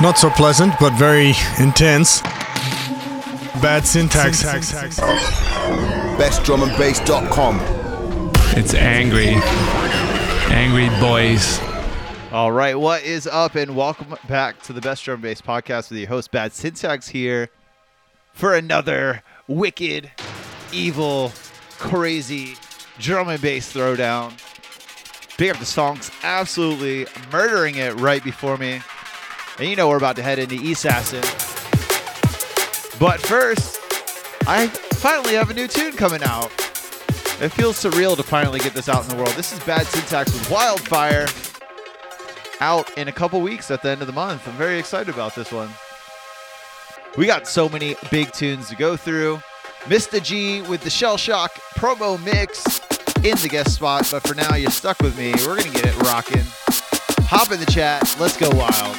Not so pleasant, but very intense. Bad syntax. BestDrumAndBass.com. It's angry. Angry boys. All right, what is up, and welcome back to the Best Drum and Bass podcast with your host Bad Syntax here for another wicked, evil, crazy drum and bass throwdown. Big up the songs, absolutely murdering it right before me, and you know we're about to head into Assassin. But first, I finally have a new tune coming out. It feels surreal to finally get this out in the world. This is Bad Syntax with Wildfire out in a couple weeks at the end of the month. I'm very excited about this one. We got so many big tunes to go through. MISTAHG with the Shell Shock promo mix in the guest spot, but for now you're stuck with me. We're gonna get it rocking. Hop in the chat. Let's go wild.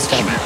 System.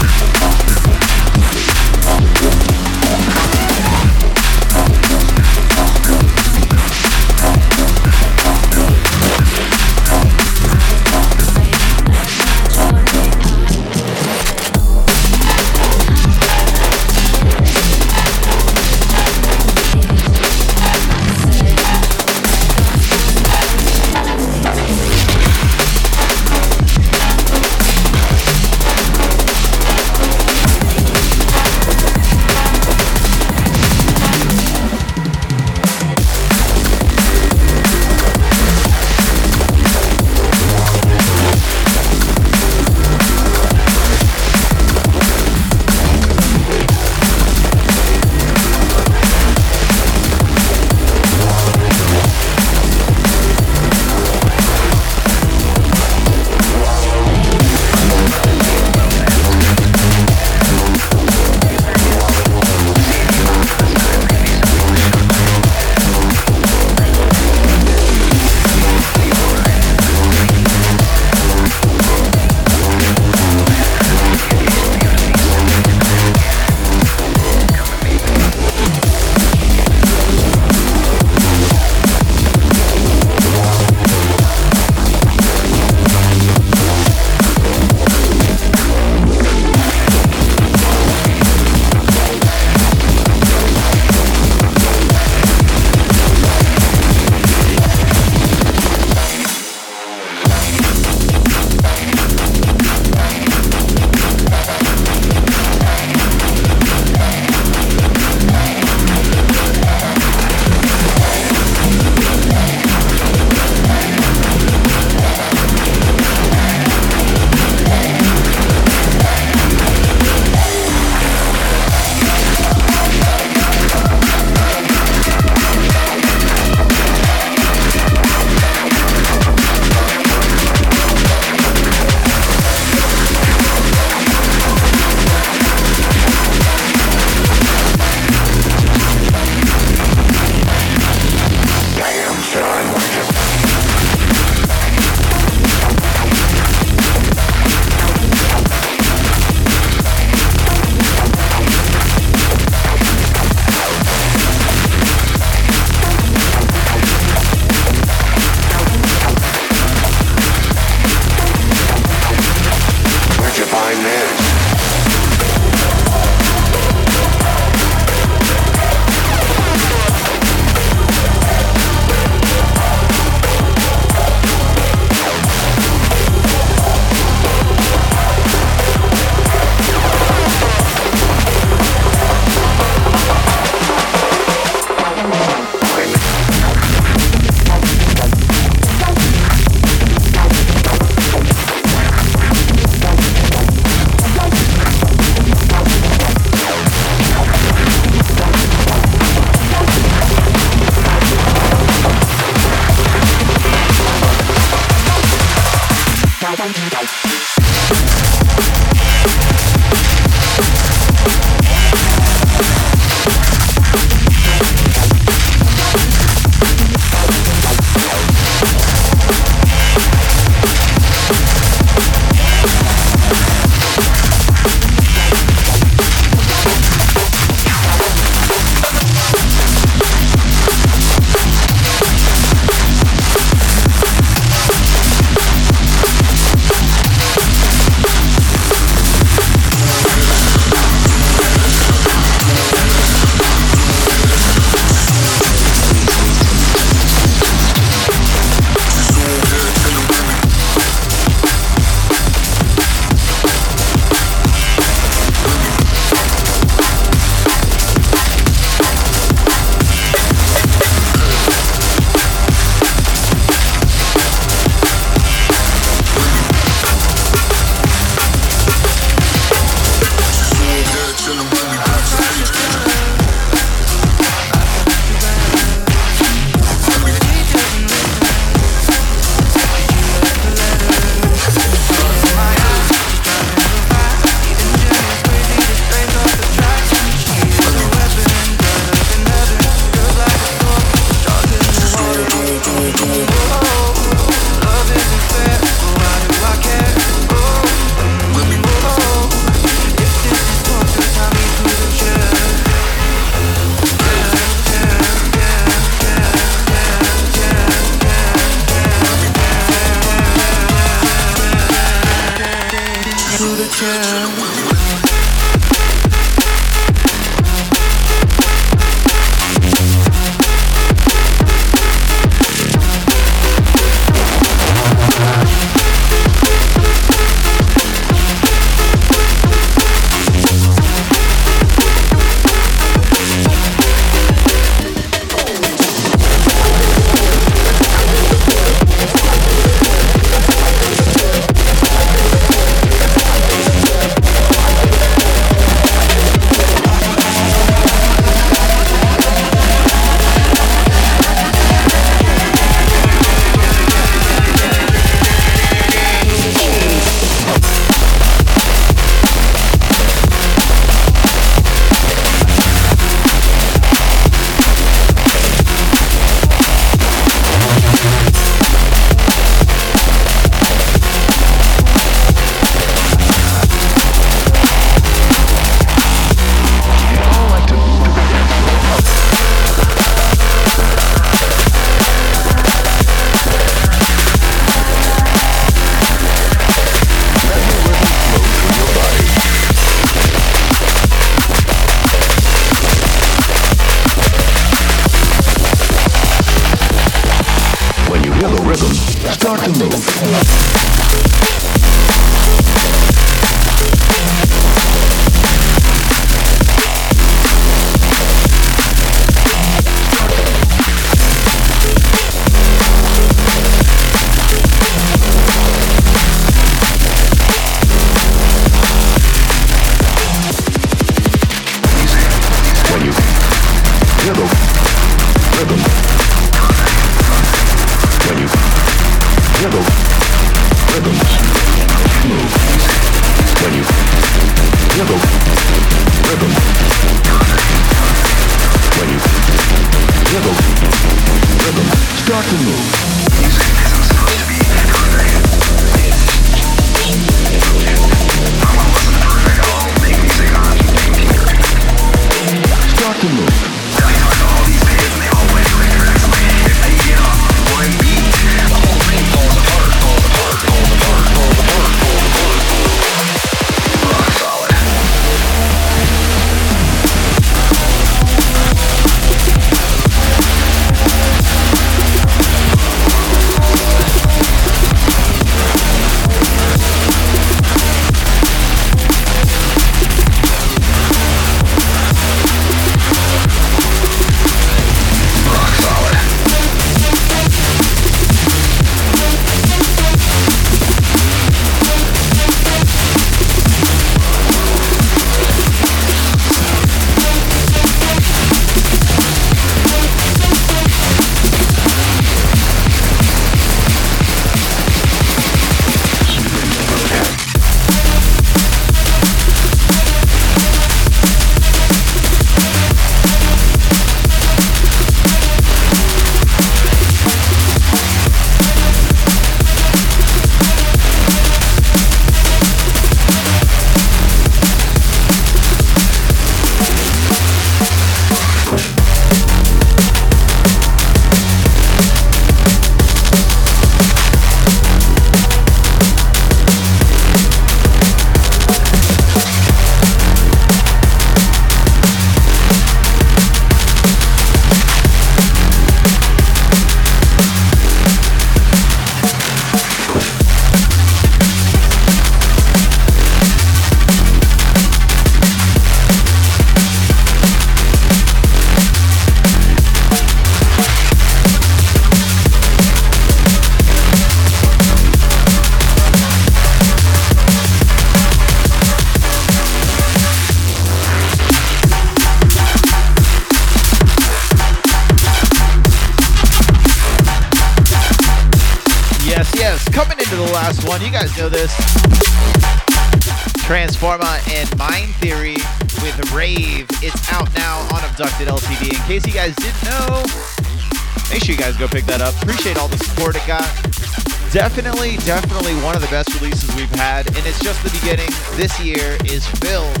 Definitely, definitely one of the best releases we've had, and it's just the beginning. This year is filled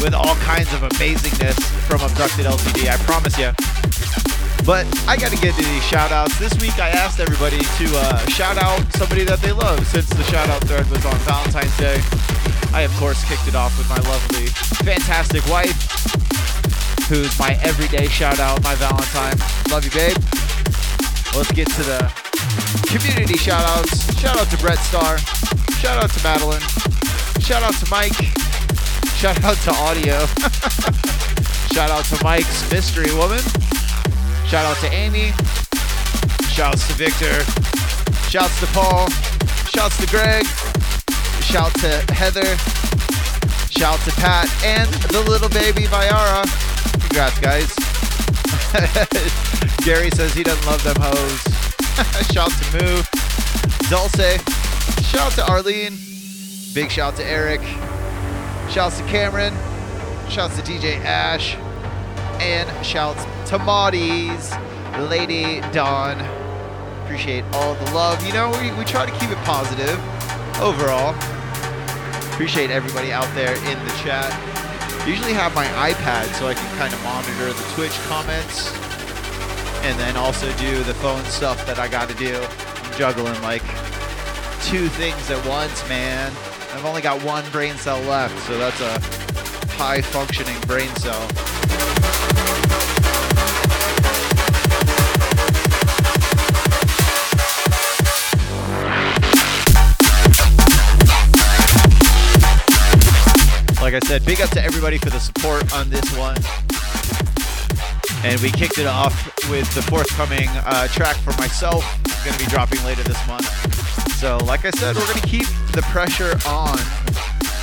with all kinds of amazingness from Abducted LTD. I promise you. But I got to get to these shout outs. This week I asked everybody to uh, shout out somebody that they love since the shout out thread was on Valentine's Day. I, of course, kicked it off with my lovely, fantastic wife, who's my everyday shout out, my Valentine. Love you, babe. Let's get to the community shout outs. Shout out to Brett Starr. Shout out to Madeline. Shout out to Mike. Shout out to Audio. shout out to Mike's Mystery Woman. Shout out to Amy. Shouts to Victor. Shouts to Paul. Shouts to Greg. Shout to Heather. Shout to Pat and the little baby Viara. Congrats, guys. Gary says he doesn't love them hoes. shout out to Moo. Dulce. Shout out to Arlene. Big shout out to Eric. Shouts to Cameron. Shouts to DJ Ash. And shouts to Maudie's Lady Dawn. Appreciate all the love. You know, we, we try to keep it positive overall. Appreciate everybody out there in the chat. Usually have my iPad so I can kind of monitor the Twitch comments and then also do the phone stuff that I got to do. I'm juggling like two things at once, man. I've only got one brain cell left, so that's a high functioning brain cell. Like I said, big up to everybody for the support on this one. And we kicked it off with the forthcoming uh, track for myself. Going to be dropping later this month. So, like I said, we're going to keep the pressure on.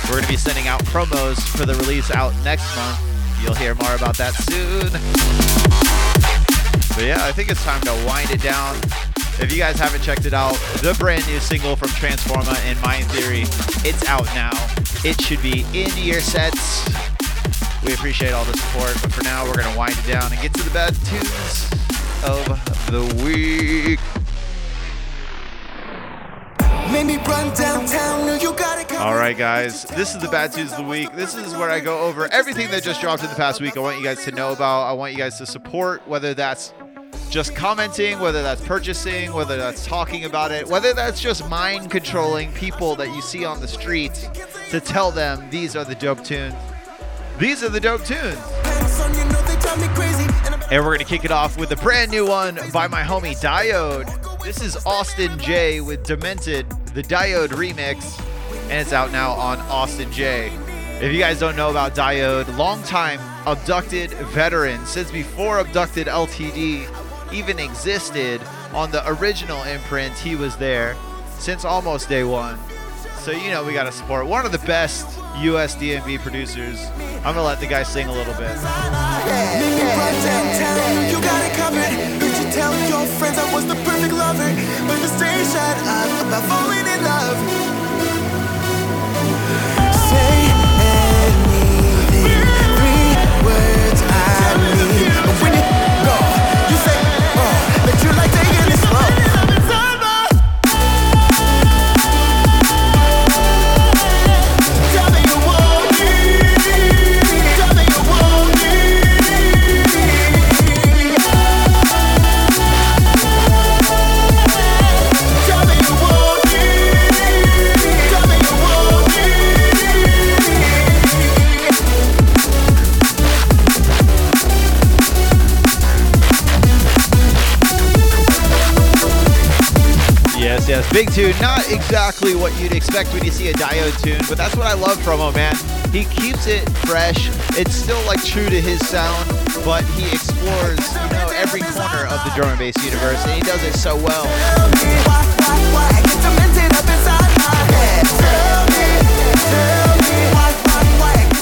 We're going to be sending out promos for the release out next month. You'll hear more about that soon. But yeah, I think it's time to wind it down. If you guys haven't checked it out, the brand new single from Transforma and Mind Theory, it's out now. It should be in your sets. We appreciate all the support, but for now, we're going to wind it down and get to the bad tunes of the week. Made me run downtown, knew you got it coming. All right, guys, this is the bad tunes of the week. This is where I go over everything that just dropped in the past week. I want you guys to know about. I want you guys to support, whether that's just commenting, whether that's purchasing, whether that's talking about it, whether that's just mind controlling people that you see on the street to tell them these are the dope tunes. These are the dope tunes. Son, you know they drive me crazy. And And we're going to kick it off with a brand new one by my homie Diode. This is Austin J with Demented, the Diode remix, and it's out now on Austin J. If you guys don't know about Diode, longtime abducted veteran since before Abducted LTD even existed on the original imprint, he was there since almost day one. So you know we gotta support one of the best US DMV producers. I'm gonna let the guy sing a little bit. Made me run downtown, knew you Big tune. Not exactly what you'd expect when you see a diode tune, but that's what I love from him, man. He keeps it fresh. It's still like true to his sound, but he explores, you know, every corner of the drum and bass universe, and he does it so well.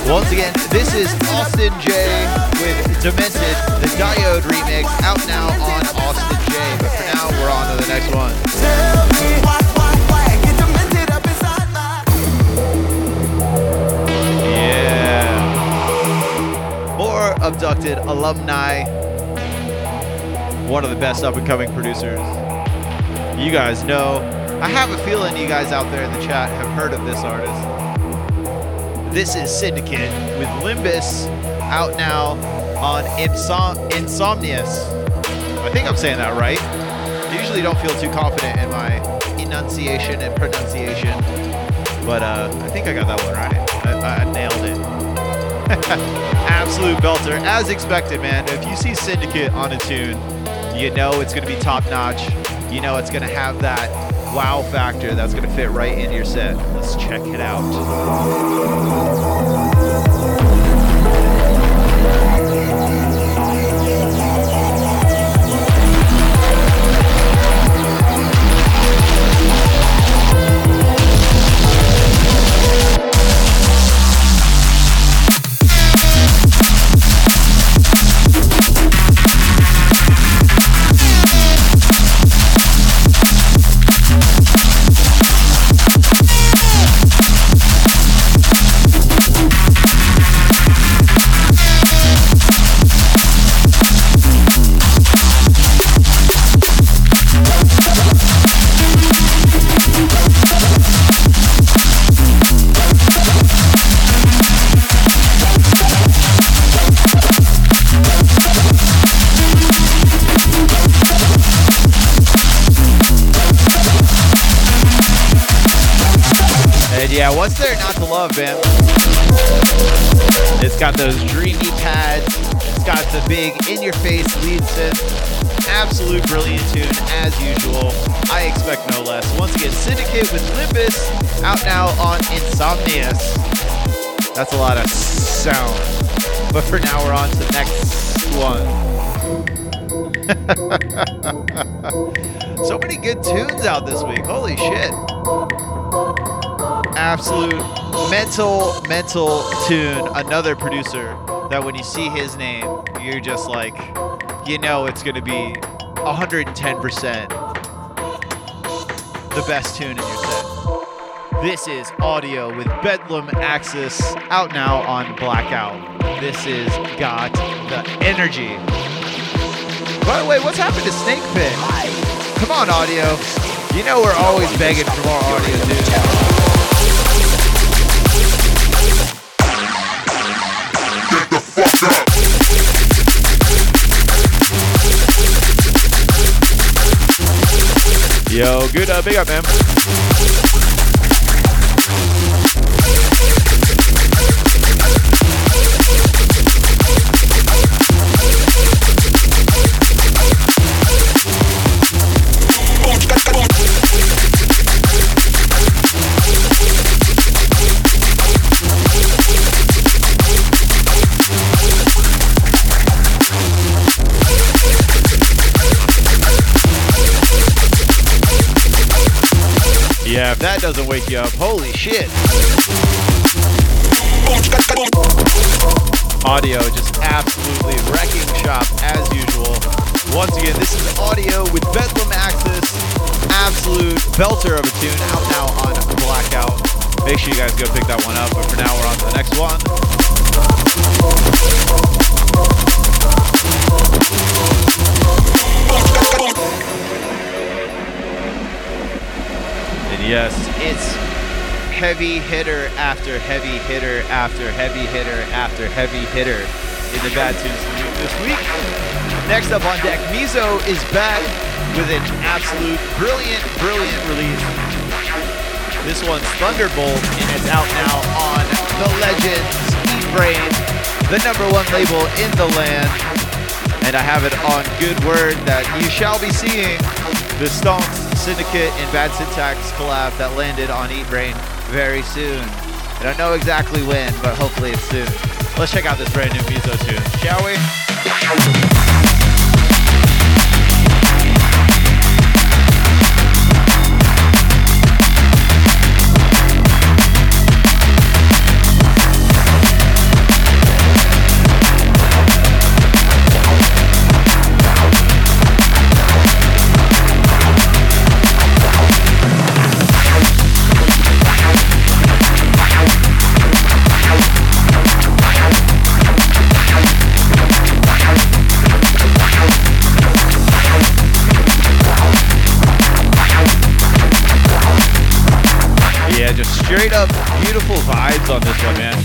Once again, this is Austin J with Demented, the Diode remix, out now on Austin J. But for now, we're on to the next one. Alumni. One of the best up and coming producers. You guys know. I have a feeling you guys out there in the chat have heard of this artist. This is Syndicate with Limbus out now on Insom- Insomnius. I think I'm saying that right. I usually don't feel too confident in my enunciation and pronunciation, but uh, I think I got that one right. I, I nailed it. Absolute belter, as expected, man. If you see Syndicate on a tune, you know it's going to be top notch. You know it's going to have that wow factor that's going to fit right into your set. Let's check it out. There not to love, man? It's got those dreamy pads. It's got the big in-your-face lead synth. Absolute brilliant tune as usual. I expect no less. Once again, Syndicate with Limbus out now on Insomnius. That's a lot of sound. But for now, we're on to the next one. so many good tunes out this week. Holy shit. Absolute mental, mental tune. Another producer that when you see his name, you're just like, you know it's going to be 110% the best tune in your set. This is audio with Bedlam Axis out now on Blackout. This is Got the Energy. By the way, what's happened to Snake Pit? Come on, audio. You know we're always begging for more audio, dude. Yo, good, uh, big up, man. Yeah, if that doesn't wake you up, holy shit. Audio just absolutely wrecking shop as usual. Once again, this is audio with Bedlam Axis. Absolute belter of a tune out now on Blackout. Make sure you guys go pick that one up. But for now, we're on to the next one. Yes, it's heavy hitter after heavy hitter after heavy hitter after heavy hitter in the Bad Tunes this week. Next up on deck, Mizo is back with an absolute brilliant, brilliant release. This one's Thunderbolt, and it's out now on the Legends Eat Brain, the number one label in the land. And I have it on good word that you shall be seeing the Stonks Syndicate and Bad Syntax collab that landed on Eat Brain very soon. I don't know exactly when, but hopefully it's soon. Let's check out this brand new Mizo tune, shall we? Straight up beautiful vibes on this one, man.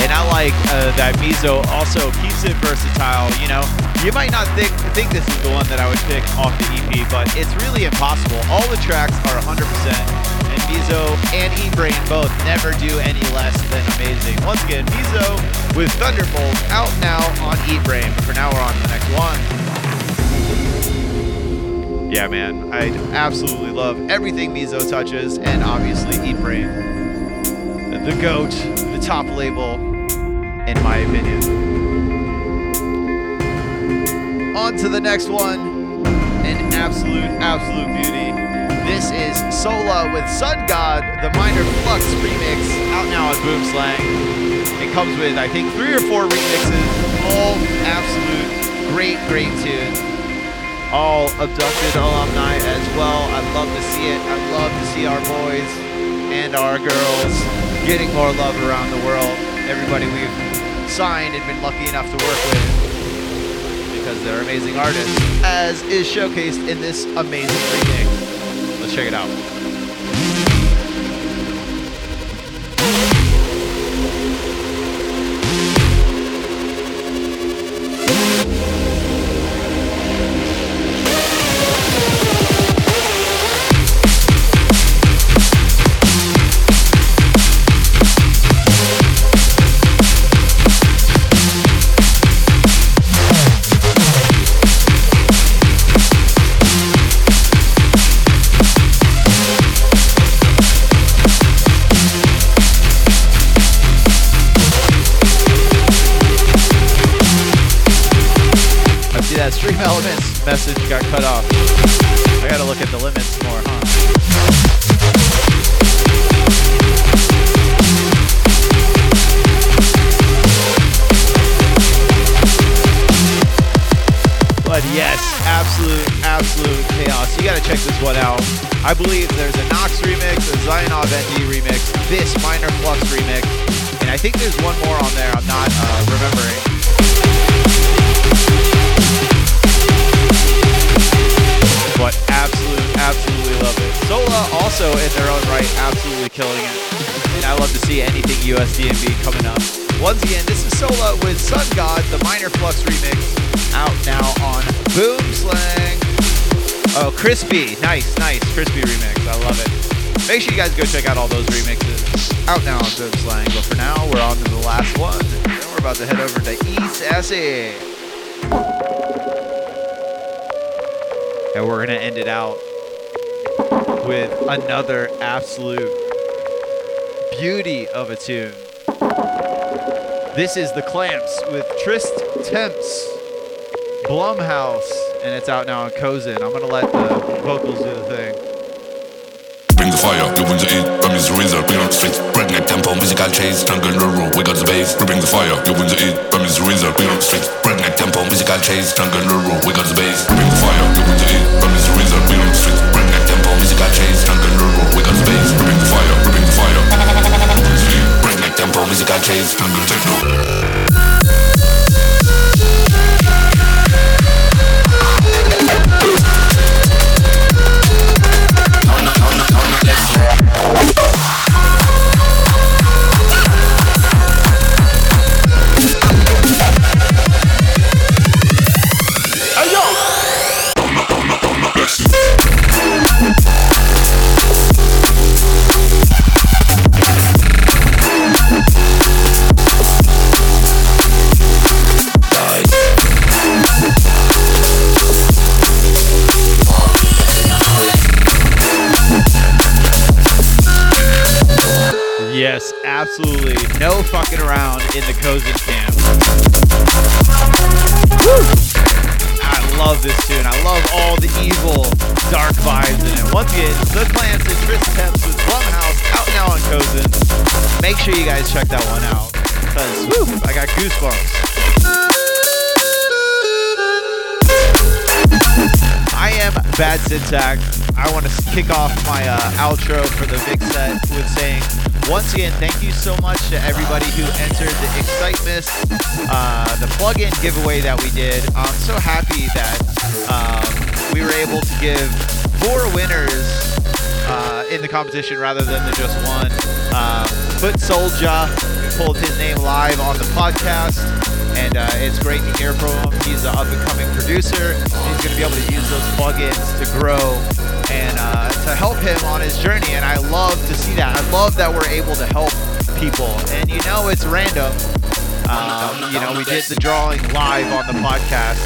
And I like uh, that Mizo also keeps it versatile. You know, you might not think think this is the one that I would pick off the EP, but it's really impossible. All the tracks are 100%, and Mizo and E Brain both never do any less than amazing. Once again, Mizo with Thunderbolt out now on E Brain. For now, we're on to the next one. Yeah, man, I absolutely love everything Mizo touches, and obviously Eat Brain, the goat, the top label, in my opinion. On to the next one, an absolute, absolute beauty. This is Sola with Sun God, the Minor Flux remix, out now on Boom Slang. It comes with, I think, three or four remixes, all absolute great, great tunes all abducted alumni as well. I'd love to see it. I'd love to see our boys and our girls getting more love around the world. Everybody we've signed and been lucky enough to work with because they're amazing artists, as is showcased in this amazing remix. Let's check it out. Another absolute beauty of a tune. This is The Clamps with Trist Temps, Blumhouse, and it's out now on Cozen. I'm going to let the vocals do the thing. Bring the fire, you win the heat, from is the result, we on the streets Breakneck tempo, musical chase, jungle rural, we got the bass We bring the fire, you win the heat, from is the result, we on the streets Breakneck tempo, musical chase, jungle rural, we got the bass We bring the fire, you win the heat, from is the result, we on the streets Breakneck tempo, musical chase, jungle musical chase, jungle techno in the Cozen camp. Woo! I love this tune. I love all the evil, dark vibes in it. Once again, The Clans and Tris Temps with Blumhouse out now on Cozen. Make sure you guys check that one out. Because, I got goosebumps. I am Bad Syntax. I want to kick off my uh, outro for the big set with saying, once again, thank you so much to everybody who entered the Excitement, uh, the plug-in giveaway that we did. I'm so happy that um, we were able to give four winners uh, in the competition rather than the just one. Um, Foot Soldier pulled his name live on the podcast, and uh, it's great to hear from him. He's an up-and-coming producer. He's going to be able to use those plugins to grow and uh, to help him on his journey. And I love to see that. I love that we're able to help people. And you know, it's random. Um, you know, we did the drawing live on the podcast.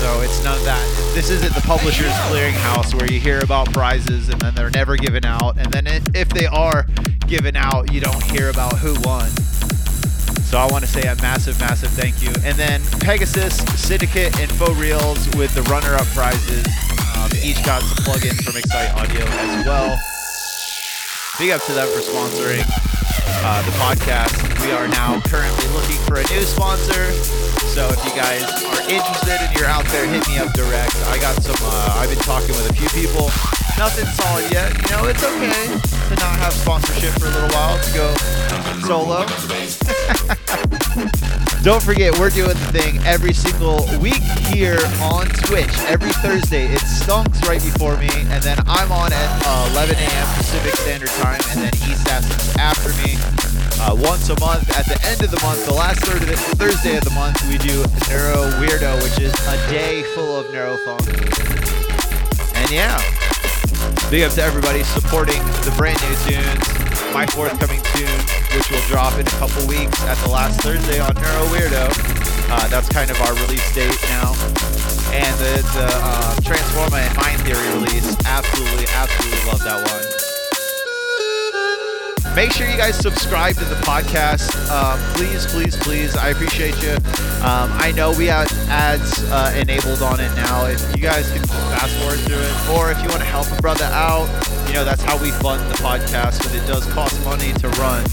So it's none of that. This isn't the publisher's clearinghouse where you hear about prizes and then they're never given out. And then if they are given out, you don't hear about who won. So I want to say a massive, massive thank you. And then Pegasus, Syndicate, and Faux Reels with the runner-up prizes. Um, each got some plugins from Excite Audio as well. Big up to them for sponsoring uh, the podcast. We are now currently looking for a new sponsor. So if you guys are interested and you're out there, hit me up direct. I got some. Uh, I've been talking with a few people. Nothing solid yet. You know, it's okay to not have sponsorship for a little while to go solo. Don't forget, we're doing the thing every single week here on Twitch. Every Thursday, it stunks right before me, and then I'm on at uh, 11 a.m. Pacific Standard Time, and then East Assens after me. Uh, once a month, at the end of the month, the last third of the, Thursday of the month, we do Neuro Weirdo, which is a day full of neurofunk. And yeah, Big up to everybody supporting the brand new tunes. My forthcoming tune, which will drop in a couple weeks at the last Thursday on Neuro Weirdo. Uh, that's kind of our release date now. And the, the uh, Transforma and Mind Theory release. Absolutely, absolutely love that one. Make sure you guys subscribe to the podcast. Um, please, please, please. I appreciate you. Um, I know we have ads uh, enabled on it now. If you guys can fast forward through it, or if you want to help a brother out, you know that's how we fund the podcast because it does cost money to run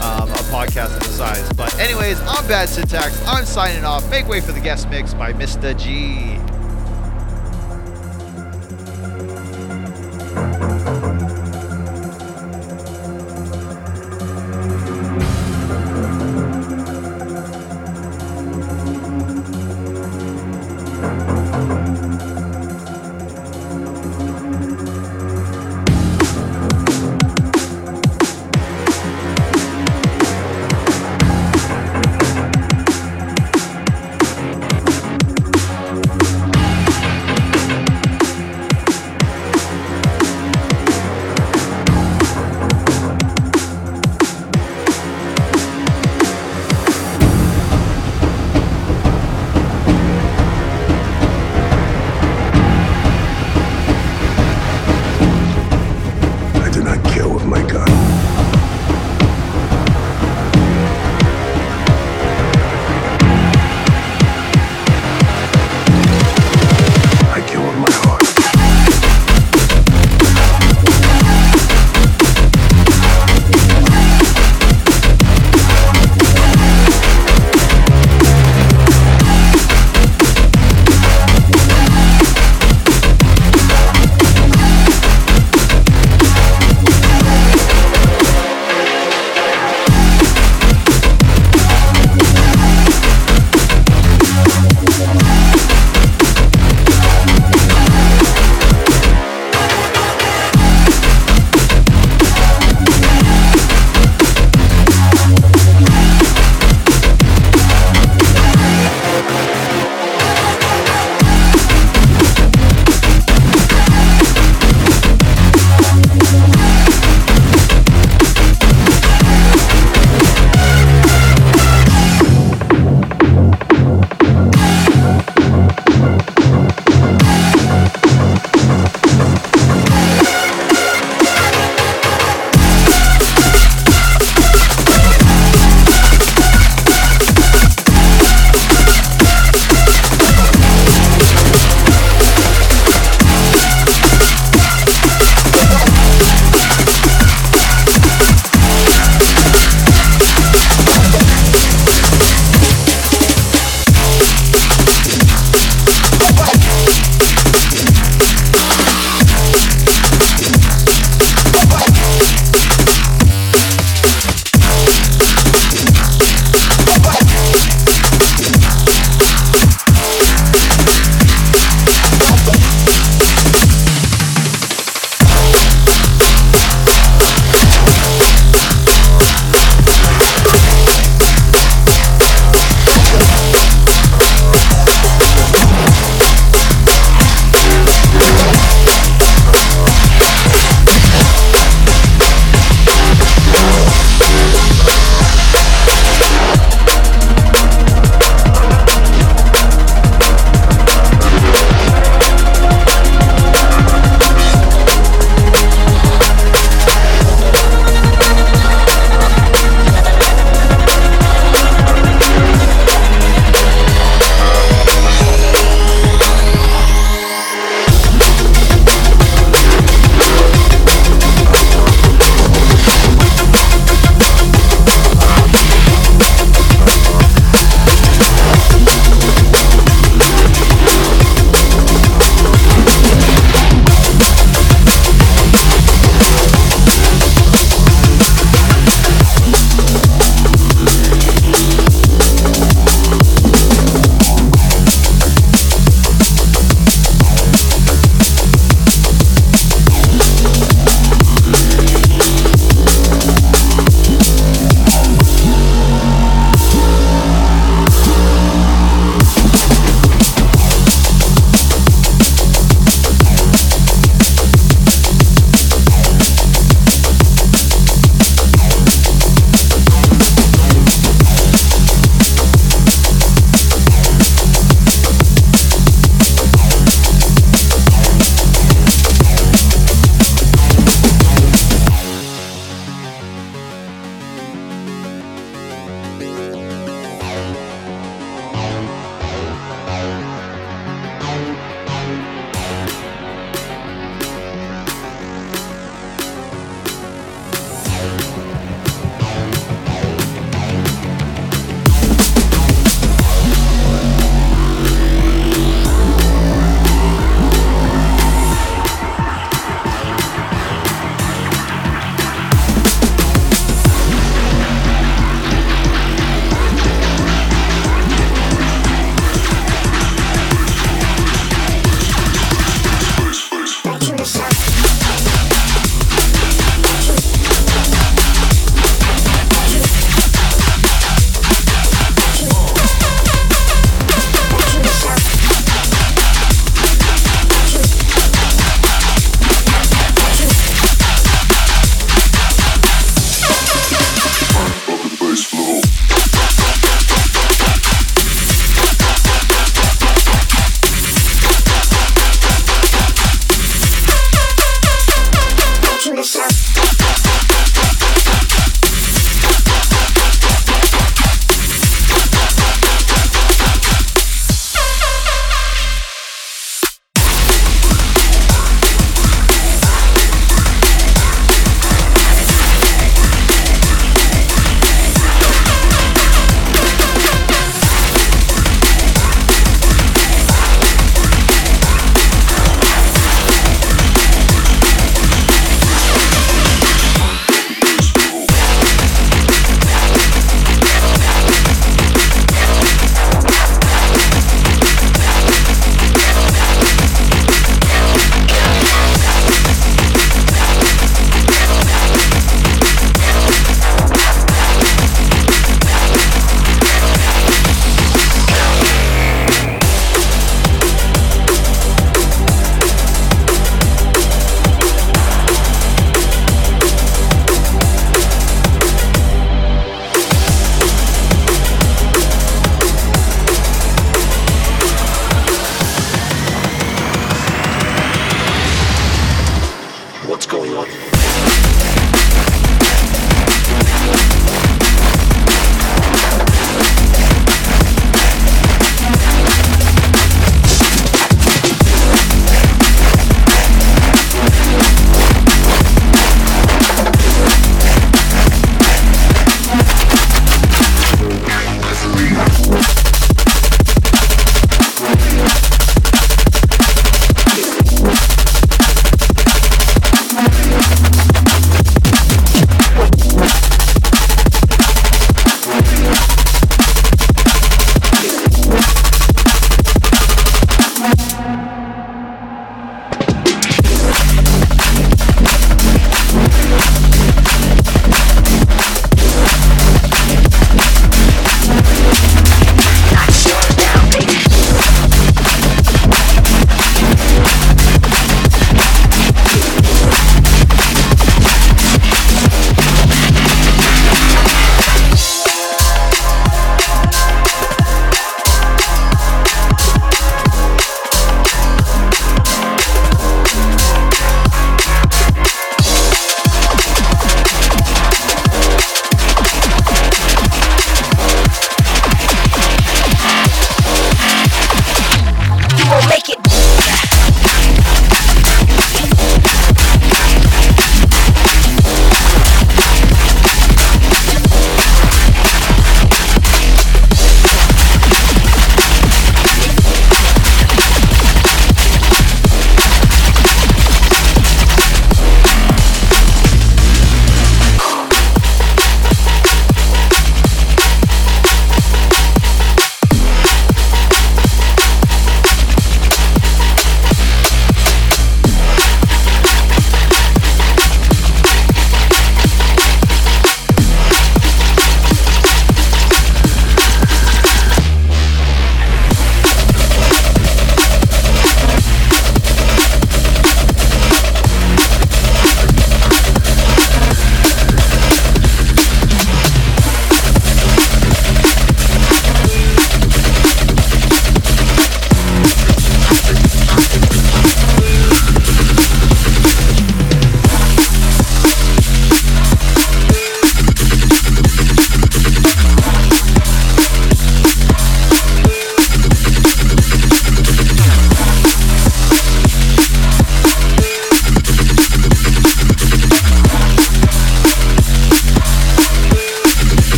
um, a podcast of the size. But anyways, I'm Bad Syntax. I'm signing off. Make way for the guest mix by MISTAHG.